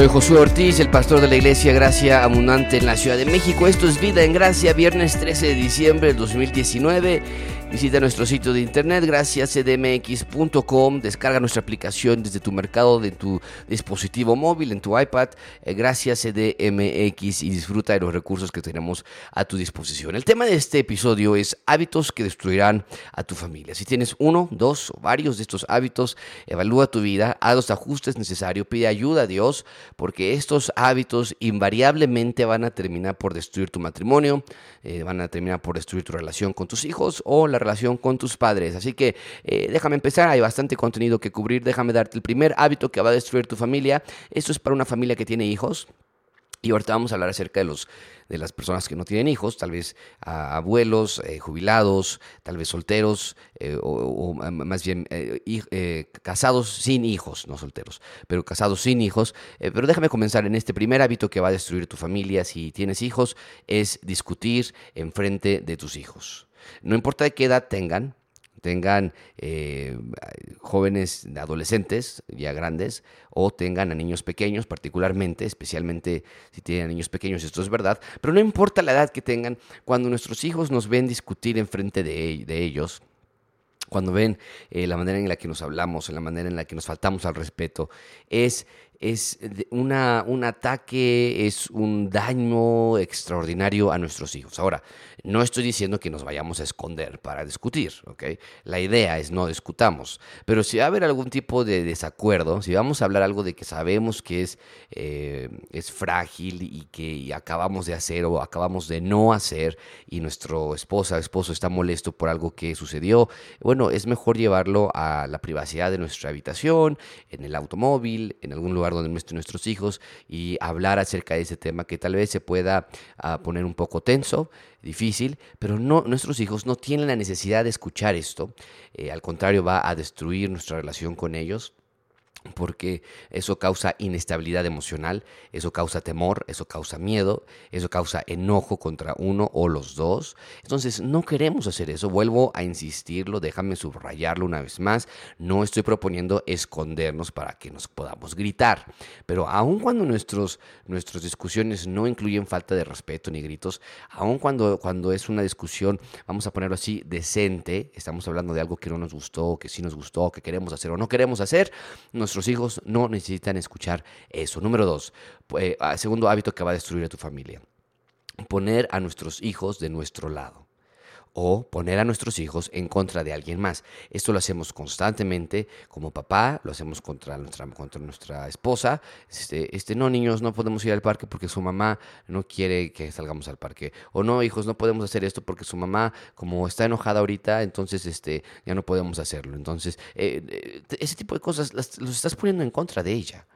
Soy Josué Ortiz, el pastor de la Iglesia Gracia Abundante en la Ciudad de México. Esto es Vida en Gracia, viernes 13 de diciembre del 2019. Visita nuestro sitio de internet graciascdmx.com, descarga nuestra aplicación desde tu mercado de tu dispositivo móvil, en tu iPad, eh, gracias CDMX y disfruta de los recursos que tenemos a tu disposición. El tema de este episodio es hábitos que destruirán a tu familia. Si tienes uno, dos o varios de estos hábitos, evalúa tu vida, haz los ajustes necesarios, pide ayuda a Dios, porque estos hábitos invariablemente van a terminar por destruir tu matrimonio, eh, van a terminar por destruir tu relación con tus hijos o la relación con tus padres. Así que eh, déjame empezar, hay bastante contenido que cubrir. Déjame darte el primer hábito que va a destruir tu familia. Esto es para una familia que tiene hijos. Y ahorita vamos a hablar acerca de los de las personas que no tienen hijos, tal vez abuelos, eh, jubilados, tal vez solteros, eh, o, más bien casados sin hijos, no solteros, pero casados sin hijos. pero déjame comenzar en este primer hábito que va a destruir tu familia si tienes hijos, es discutir en frente de tus hijos. No importa de qué edad tengan, tengan eh, jóvenes adolescentes ya grandes o tengan a niños pequeños particularmente, especialmente si tienen a niños pequeños, esto es verdad, pero no importa la edad que tengan, cuando nuestros hijos nos ven discutir en frente de, de ellos, cuando ven eh, la manera en la que nos hablamos, la manera en la que nos faltamos al respeto, es es una, un ataque, es un daño extraordinario a nuestros hijos. Ahora, no estoy diciendo que nos vayamos a esconder para discutir, ¿ok? La idea es no discutamos, pero si va a haber algún tipo de desacuerdo, si vamos a hablar algo de que sabemos que es, eh, es frágil y que acabamos de hacer o acabamos de no hacer y nuestro esposa esposo está molesto por algo que sucedió, bueno, es mejor llevarlo a la privacidad de nuestra habitación, en el automóvil, en algún lugar donde estén nuestros hijos y hablar acerca de ese tema que tal vez se pueda ah, poner un poco tenso, difícil, pero no, nuestros hijos no tienen la necesidad de escuchar esto. Eh, al contrario, va a destruir nuestra relación con ellos porque eso causa inestabilidad emocional, eso causa temor, eso causa miedo, eso causa enojo contra uno o los dos. Entonces no queremos hacer eso, vuelvo a insistirlo, déjame subrayarlo una vez más, no estoy proponiendo escondernos para que nos podamos gritar, pero aun cuando nuestros, nuestras discusiones no incluyen falta de respeto ni gritos, aun cuando, cuando es una discusión, vamos a ponerlo así, decente, estamos hablando de algo que no nos gustó, que sí nos gustó, que queremos hacer o no queremos hacer, nos Nuestros hijos no necesitan escuchar eso. Número dos, ah, segundo hábito que va a destruir a tu familia. Poner a nuestros hijos de nuestro lado o poner a nuestros hijos en contra de alguien más. Esto lo hacemos constantemente como papá, lo hacemos contra nuestra, contra nuestra esposa. Este, este, no, niños, no podemos ir al parque porque su mamá no quiere que salgamos al parque. O no, hijos, no podemos hacer esto porque su mamá, como está enojada ahorita, entonces este, ya no podemos hacerlo. Entonces, eh, eh, ese tipo de cosas los estás poniendo en contra de ella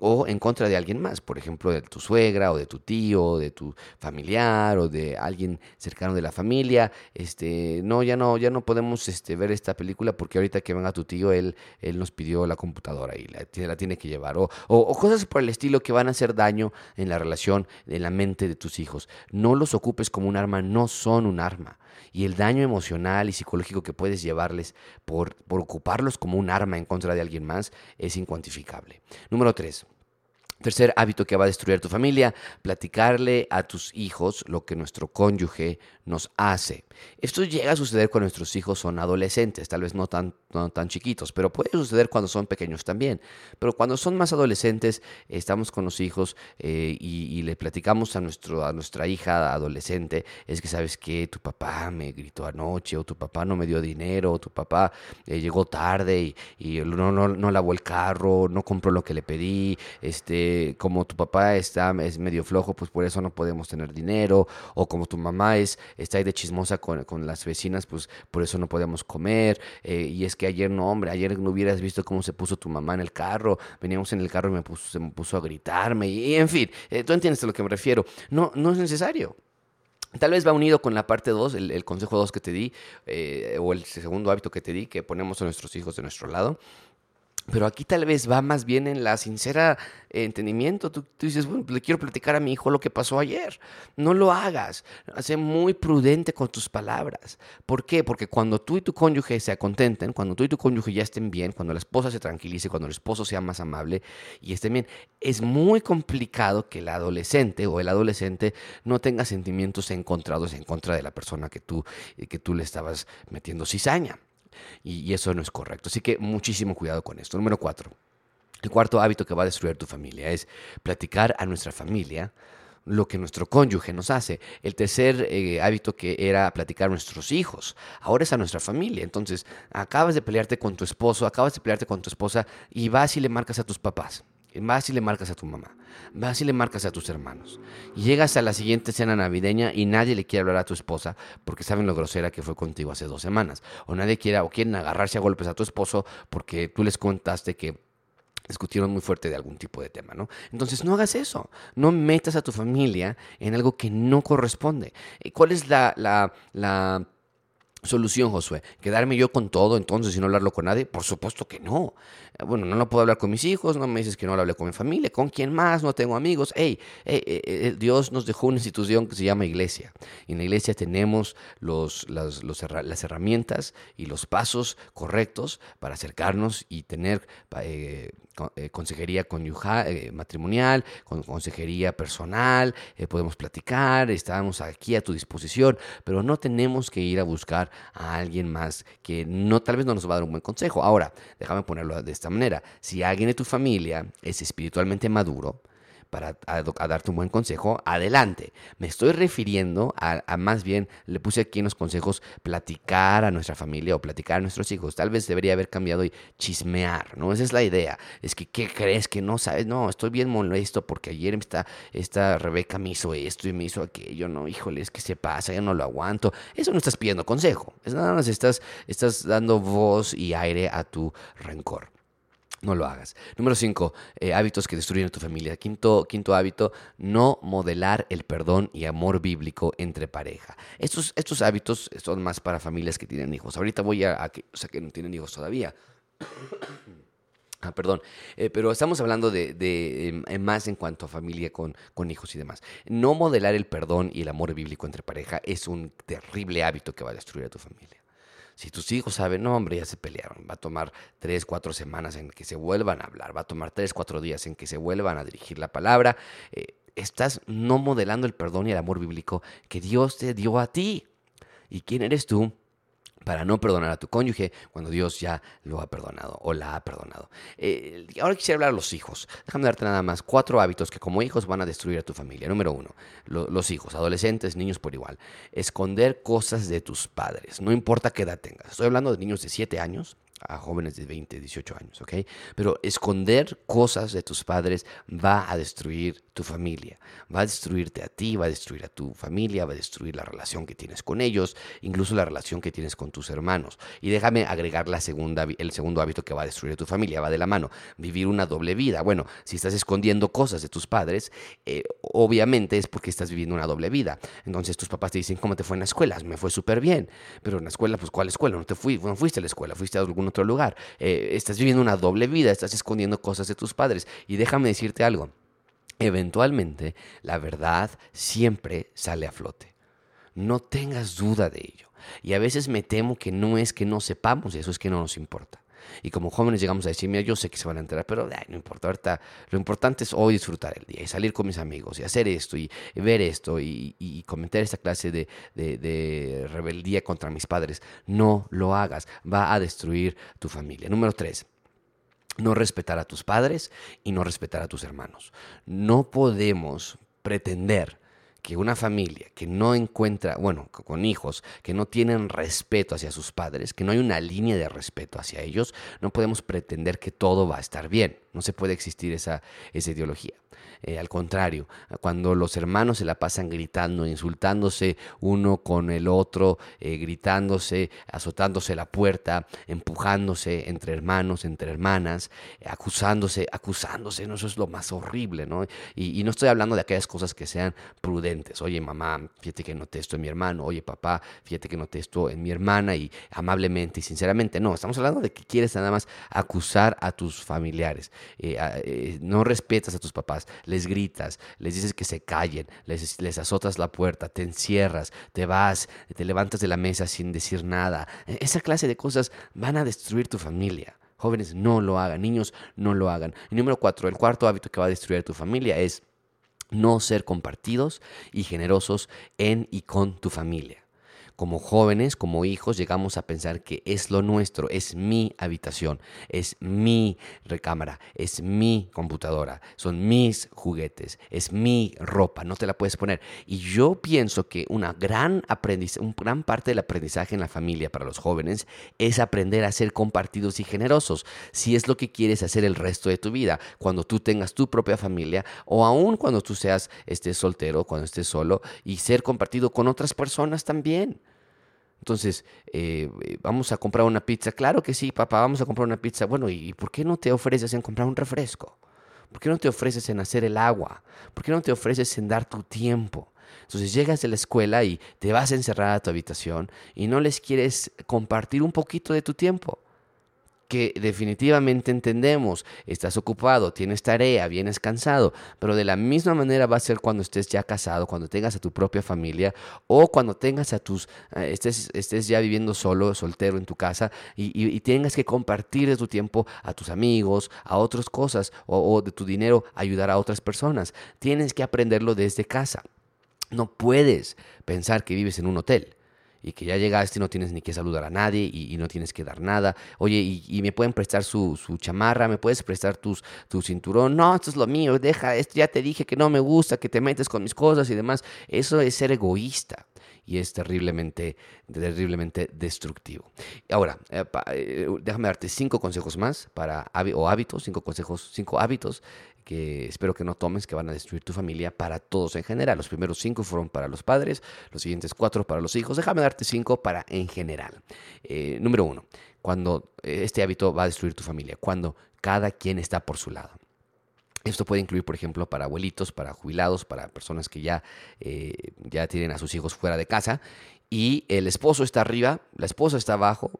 o en contra de alguien más, por ejemplo, de tu suegra o de tu tío, o de tu familiar o de alguien cercano de la familia. Este, no, ya no, ya no podemos este, ver esta película porque ahorita que venga tu tío, él, él nos pidió la computadora y la, la tiene que llevar. O, o, cosas por el estilo que van a hacer daño en la relación, en la mente de tus hijos. No los ocupes como un arma, no son un arma. Y el daño emocional y psicológico que puedes llevarles por, por ocuparlos como un arma en contra de alguien más es incuantificable. Número 3. Tercer hábito que va a destruir tu familia, platicarle a tus hijos lo que nuestro cónyuge nos hace. Esto llega a suceder cuando nuestros hijos son adolescentes, tal vez no tan, tan chiquitos, pero puede suceder cuando son pequeños también. Pero cuando son más adolescentes, estamos con los hijos eh, y, le platicamos a, nuestro, a nuestra hija adolescente, es que sabes que tu papá me gritó anoche, o tu papá no me dio dinero, o tu papá eh, llegó tarde y, y no, no, no lavó el carro, no compró lo que le pedí, este como tu papá está, es medio flojo, pues por eso no podemos tener dinero, o como tu mamá es, está ahí de chismosa con, con las vecinas, pues por eso no podemos comer, eh, y es que ayer no, hombre, ayer no hubieras visto cómo se puso tu mamá en el carro, veníamos en el carro y me puso, se me puso a gritarme, y, en fin, eh, tú entiendes a lo que me refiero, no, no es necesario. Tal vez va unido con la parte 2, el, consejo 2 que te di, eh, o el segundo hábito que te di, que ponemos a nuestros hijos de nuestro lado. Pero aquí tal vez va más bien en la sincera entendimiento. Tú, dices, bueno, le quiero platicar a mi hijo lo que pasó ayer. No lo hagas. Sé muy prudente con tus palabras. ¿Por qué? Porque cuando tú y tu cónyuge se contenten, cuando tú y tu cónyuge ya estén bien, cuando la esposa se tranquilice, cuando el esposo sea más amable y estén bien, es muy complicado que el adolescente o el adolescente no tenga sentimientos encontrados en contra de la persona que tú, que tú le estabas metiendo cizaña. Y, eso no es correcto. Así que muchísimo cuidado con esto. Número cuatro. El cuarto hábito que va a destruir tu familia es platicar a nuestra familia lo que nuestro cónyuge nos hace. El tercer eh, hábito que era platicar a nuestros hijos, ahora es a nuestra familia. Entonces, acabas de pelearte con tu esposo, acabas de pelearte con tu esposa y vas y le marcas a tus papás. Vas y le marcas a tu mamá. Vas y le marcas a tus hermanos. Llegas a la siguiente cena navideña y nadie le quiere hablar a tu esposa porque saben lo grosera que fue contigo hace dos semanas. O nadie quiere o quieren agarrarse a golpes a tu esposo porque tú les contaste que discutieron muy fuerte de algún tipo de tema, ¿no? Entonces no hagas eso, no metas a tu familia en algo que no corresponde. ¿Cuál es la, la, la solución, Josué? ¿Quedarme yo con todo entonces y no hablarlo con nadie? Por supuesto que no. Eh, bueno, no puedo hablar con mis hijos, no me dices que no lo hablé con mi familia, ¿con quién más? No tengo amigos. Hey, eh, Dios nos dejó una institución que se llama iglesia. Y en la iglesia tenemos las, herramientas y los pasos correctos para acercarnos y tener eh, eh, consejería conyugal, eh, matrimonial, con consejería personal, eh, podemos platicar, estamos aquí a tu disposición, pero no tenemos que ir a buscar a alguien más que no, tal vez no nos va a dar un buen consejo. Ahora, déjame ponerlo de esta manera, si alguien de tu familia es espiritualmente maduro, para darte un buen consejo, adelante. Me estoy refiriendo a, más bien, le puse aquí en los consejos, platicar a nuestra familia o platicar a nuestros hijos. Tal vez debería haber cambiado y chismear, ¿no? Esa es la idea. Es que, ¿qué crees? Que no sabes, no, estoy bien molesto porque ayer esta, esta Rebeca me hizo esto y me hizo aquello, no, híjole, es que se pasa, ya no lo aguanto. Eso no estás pidiendo consejo, es nada más estás, estás dando voz y aire a tu rencor. No lo hagas. Número 5, eh, hábitos que destruyen a tu familia. Quinto, quinto hábito, no modelar el perdón y amor bíblico entre pareja. Estos, estos hábitos son más para familias que tienen hijos. Ahorita voy a, que, o sea, que no tienen hijos todavía. Ah, perdón, eh, pero estamos hablando de, de em, más en cuanto a familia con, con hijos y demás. No modelar el perdón y el amor bíblico entre pareja es un terrible hábito que va a destruir a tu familia. Si tus hijos saben, no, hombre, ya se pelearon, va a tomar tres, cuatro semanas en que se vuelvan a hablar, va a tomar tres, cuatro días en que se vuelvan a dirigir la palabra, eh, estás no modelando el perdón y el amor bíblico que Dios te dio a ti. ¿Y quién eres tú? Para no perdonar a tu cónyuge cuando Dios ya lo ha perdonado o la ha perdonado. Eh, ahora quisiera hablar a los hijos. Déjame darte nada más cuatro hábitos que como hijos van a destruir a tu familia. Número uno, los hijos, adolescentes, niños por igual. Esconder cosas de tus padres, no importa qué edad tengas. Estoy hablando de niños de 7 años a jóvenes de 20, 18 años, ¿ok? Pero esconder cosas de tus padres va a destruir tu familia, va a destruirte a ti, va a destruir a tu familia, va a destruir la relación que tienes con ellos, incluso la relación que tienes con tus hermanos. Y déjame agregar la segunda, el segundo hábito que va a destruir a tu familia, va de la mano, vivir una doble vida. Bueno, si estás escondiendo cosas de tus padres, eh, obviamente es porque estás viviendo una doble vida. Entonces tus papás te dicen, ¿cómo te fue en la escuela? Me fue súper bien. Pero en la escuela, pues ¿cuál escuela? No te fui, no fuiste a la escuela, fuiste a algún otro lugar. Eh, estás viviendo una doble vida, estás escondiendo cosas de tus padres. Y déjame decirte algo, eventualmente la verdad siempre sale a flote. No tengas duda de ello. Y a veces me temo que no es que no sepamos eso, es que no nos importa. Y como jóvenes llegamos a decir, mira, yo sé que se van a enterar, pero no importa, ahorita lo importante es hoy disfrutar el día y salir con mis amigos y hacer esto y, ver esto y, y, cometer esta clase de, de, rebeldía contra mis padres. No lo hagas, va a destruir tu familia. Número tres, no respetar a tus padres y no respetar a tus hermanos. No podemos pretender que una familia que no encuentra, bueno, con hijos que no tienen respeto hacia sus padres, que no hay una línea de respeto hacia ellos, no podemos pretender que todo va a estar bien. No se puede existir esa, esa ideología. Eh, al contrario, cuando los hermanos se la pasan gritando, insultándose uno con el otro, eh, gritándose, azotándose la puerta, empujándose entre hermanos, entre hermanas, acusándose, acusándose, ¿no? eso es lo más horrible, ¿no? Y, no estoy hablando de aquellas cosas que sean prudentes. Oye, mamá, fíjate que noté esto en mi hermano. Oye, papá, fíjate que noté esto en mi hermana y amablemente y sinceramente. No, estamos hablando de que quieres nada más acusar a tus familiares. Eh, no respetas a tus papás les gritas, les dices que se callen, les, les azotas la puerta, te encierras, te vas, te levantas de la mesa sin decir nada. E, esa clase de cosas van a destruir tu familia. Jóvenes, no lo hagan, niños, no lo hagan. Y número cuatro, el cuarto hábito que va a destruir tu familia es no ser compartidos y generosos en y con tu familia como jóvenes, como hijos, llegamos a pensar que es lo nuestro, es mi habitación, es mi recámara, es mi computadora, son mis juguetes, es mi ropa, no te la puedes poner. Y yo pienso que una gran, una gran parte del aprendizaje en la familia para los jóvenes es aprender a ser compartidos y generosos, si es lo que quieres hacer el resto de tu vida, cuando tú tengas tu propia familia o aún cuando tú seas estés soltero, cuando estés solo y ser compartido con otras personas también. Entonces, eh, vamos a comprar una pizza. Claro que sí, papá, vamos a comprar una pizza. Bueno, ¿y por qué no te ofreces en comprar un refresco? ¿Por qué no te ofreces en hacer el agua? ¿Por qué no te ofreces en dar tu tiempo? Entonces llegas de la escuela y te vas a encerrar a tu habitación y no les quieres compartir un poquito de tu tiempo que definitivamente entendemos, estás ocupado, tienes tarea, vienes cansado, pero de la misma manera va a ser cuando estés ya casado, cuando tengas a tu propia familia o cuando tengas a tus, eh, estés, estés ya viviendo solo, soltero en tu casa y, tengas que compartir de tu tiempo a tus amigos, a otras cosas o de tu dinero ayudar a otras personas. Tienes que aprenderlo desde casa. No puedes pensar que vives en un hotel y que ya llegaste y no tienes ni que saludar a nadie y, no tienes que dar nada. Oye, y, me pueden prestar su, chamarra, me puedes prestar tus, tu cinturón. No, esto es lo mío, deja, esto ya te dije que no me gusta, que te metes con mis cosas y demás. Eso es ser egoísta y es terriblemente, terriblemente destructivo. Ahora, eh, eh, déjame darte cinco consejos más para, o hábitos, cinco consejos, cinco hábitos que espero que no tomes, que van a destruir tu familia para todos en general. Los primeros cinco fueron para los padres, los siguientes cuatro para los hijos. Déjame darte cinco para en general. Eh, número uno, cuando este hábito va a destruir tu familia, cuando cada quien está por su lado. Esto puede incluir, por ejemplo, para abuelitos, para jubilados, para personas que ya, eh, ya tienen a sus hijos fuera de casa y el esposo está arriba, la esposa está abajo,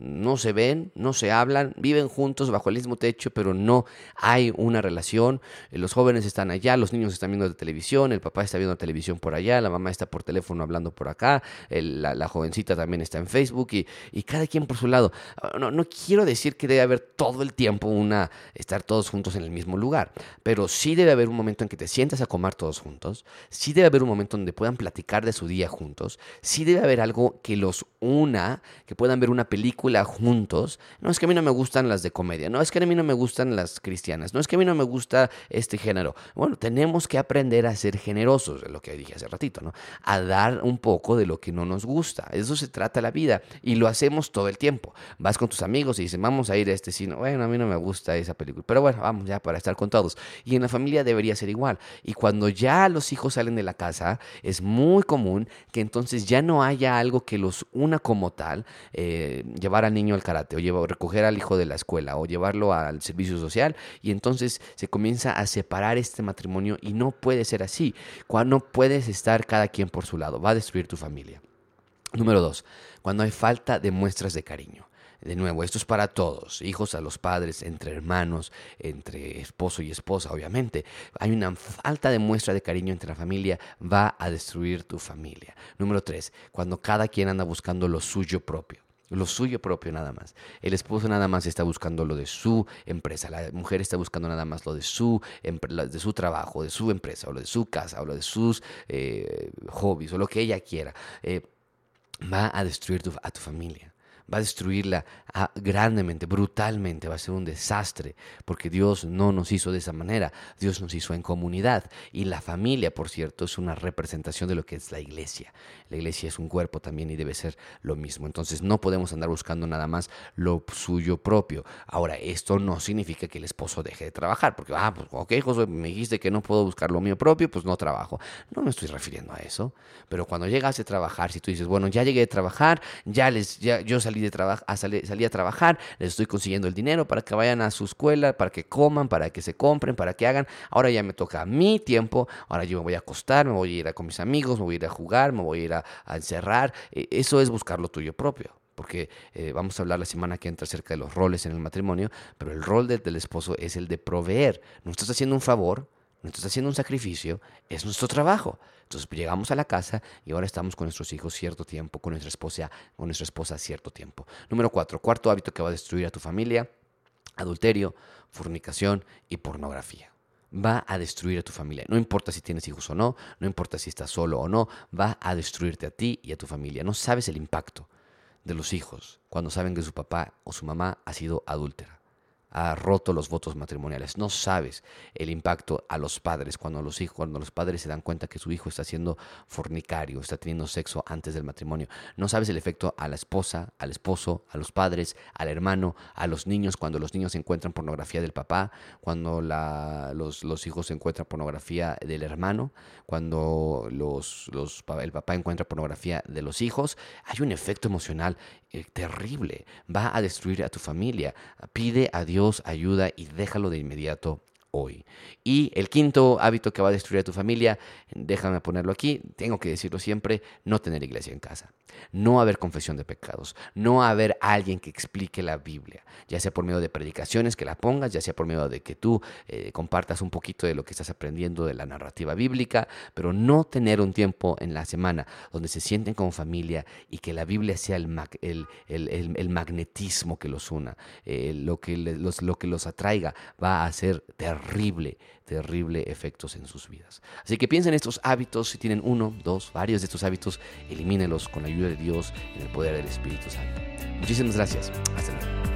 no se ven, no se hablan, viven juntos bajo el mismo techo, pero no hay una relación. Eh, los jóvenes están allá, los niños están viendo la televisión, el papá está viendo la televisión por allá, la mamá está por teléfono hablando por acá, la, jovencita también está en Facebook y, y, cada quien por su lado. Ah, no, no quiero decir que debe haber todo el tiempo una, estar todos juntos en el mismo lugar, pero sí debe haber un momento en que te sientas a comer todos juntos, sí debe haber un momento donde puedan platicar de su día juntos, sí debe haber algo que los una, que puedan ver una película, juntos. No es que a mí no me gustan las de comedia, no es que a mí no me gustan las cristianas, no es que a mí no me gusta este género. Bueno, tenemos que aprender a ser generosos, lo que dije hace ratito, ¿no? A dar un poco de lo que no nos gusta. Eso se trata la vida y lo hacemos todo el tiempo. Vas con tus amigos y dices, vamos a ir a este cine. Bueno, a mí no me gusta esa película, pero bueno, vamos ya para estar con todos. Y en la familia debería ser igual. Y cuando ya los hijos salen de la casa, es muy común que entonces ya no haya algo que los una como tal, eh, llevar al niño al karate, o llevar, recoger al hijo de la escuela, o llevarlo al servicio social, y entonces se comienza a separar este matrimonio y no puede ser así. No puedes estar cada quien por su lado, va a destruir tu familia. Número dos, cuando hay falta de muestras de cariño. De nuevo, esto es para todos, hijos a los padres, entre hermanos, entre esposo y esposa, obviamente. Hay una falta de muestra de cariño entre la familia, va a destruir tu familia. Número tres, cuando cada quien anda buscando lo suyo propio lo suyo propio nada más. El esposo nada más está buscando lo de su empresa, la mujer está buscando nada más lo de su, de su trabajo, de su empresa, o lo de su casa, o lo de sus eh, hobbies, o lo que ella quiera. Eh, va a destruir a tu familia va a destruirla ah, grandemente, brutalmente, va a ser un desastre, porque Dios no nos hizo de esa manera, Dios nos hizo en comunidad y la familia, por cierto, es una representación de lo que es la iglesia. La iglesia es un cuerpo también y debe ser lo mismo. Entonces no podemos andar buscando nada más lo suyo propio. Ahora, esto no significa que el esposo deje de trabajar, porque, ah, pues, ok, José, me dijiste que no puedo buscar lo mío propio, pues no trabajo. No me estoy refiriendo a eso. Pero cuando llegas a trabajar, si tú dices, bueno, ya llegué a trabajar, ya les, ya, yo salí de trabajar, salí, salí a trabajar, les estoy consiguiendo el dinero para que vayan a su escuela, para que coman, para que se compren, para que hagan. Ahora ya me toca mi tiempo, ahora yo me voy a acostar, me voy a ir a con mis amigos, me voy a ir a jugar, me voy a ir a, encerrar. E, eso es buscar lo tuyo propio porque eh, vamos a hablar la semana que entra acerca de los roles en el matrimonio, pero el rol del esposo es el de proveer. No estás haciendo un favor, no estás haciendo un sacrificio, es nuestro trabajo. Entonces pues, llegamos a la casa y ahora estamos con nuestros hijos cierto tiempo, con nuestra esposa, con nuestra esposa cierto tiempo. Número cuatro, cuarto hábito que va a destruir a tu familia, adulterio, fornicación y pornografía. Va a destruir a tu familia. No importa si tienes hijos o no, no importa si estás solo o no, va a destruirte a ti y a tu familia. No sabes el impacto de los hijos cuando saben que su papá o su mamá ha sido adúltera ha roto los votos matrimoniales. No sabes el impacto a los padres cuando los hijos, cuando los padres se dan cuenta que su hijo está siendo fornicario, está teniendo sexo antes del matrimonio. No sabes el efecto a la esposa, al esposo, a los padres, al hermano, a los niños cuando los niños encuentran pornografía del papá, cuando los, los, hijos encuentran pornografía del hermano, cuando el papá encuentra pornografía de los hijos. Hay un efecto emocional eh, terrible. Va a destruir a tu familia. Pide a Dios ayuda y déjalo de inmediato hoy. Y el quinto hábito que va a destruir a tu familia, déjame ponerlo aquí, tengo que decirlo siempre, no tener iglesia en casa, no haber confesión de pecados, no haber alguien que explique la Biblia, ya sea por medio de predicaciones que la pongas, ya sea por medio de que tú eh, compartas un poquito de lo que estás aprendiendo de la narrativa bíblica, pero no tener un tiempo en la semana donde se sienten como familia y que la Biblia sea el, el, magnetismo que los una, eh, lo, que los, lo que los atraiga va a ser terrible terrible, terrible efectos en sus vidas. Así que piensen en estos hábitos, si tienen uno, dos, varios de estos hábitos, elimínelos con la ayuda de Dios en el poder del Espíritu Santo. Muchísimas gracias. Hasta luego.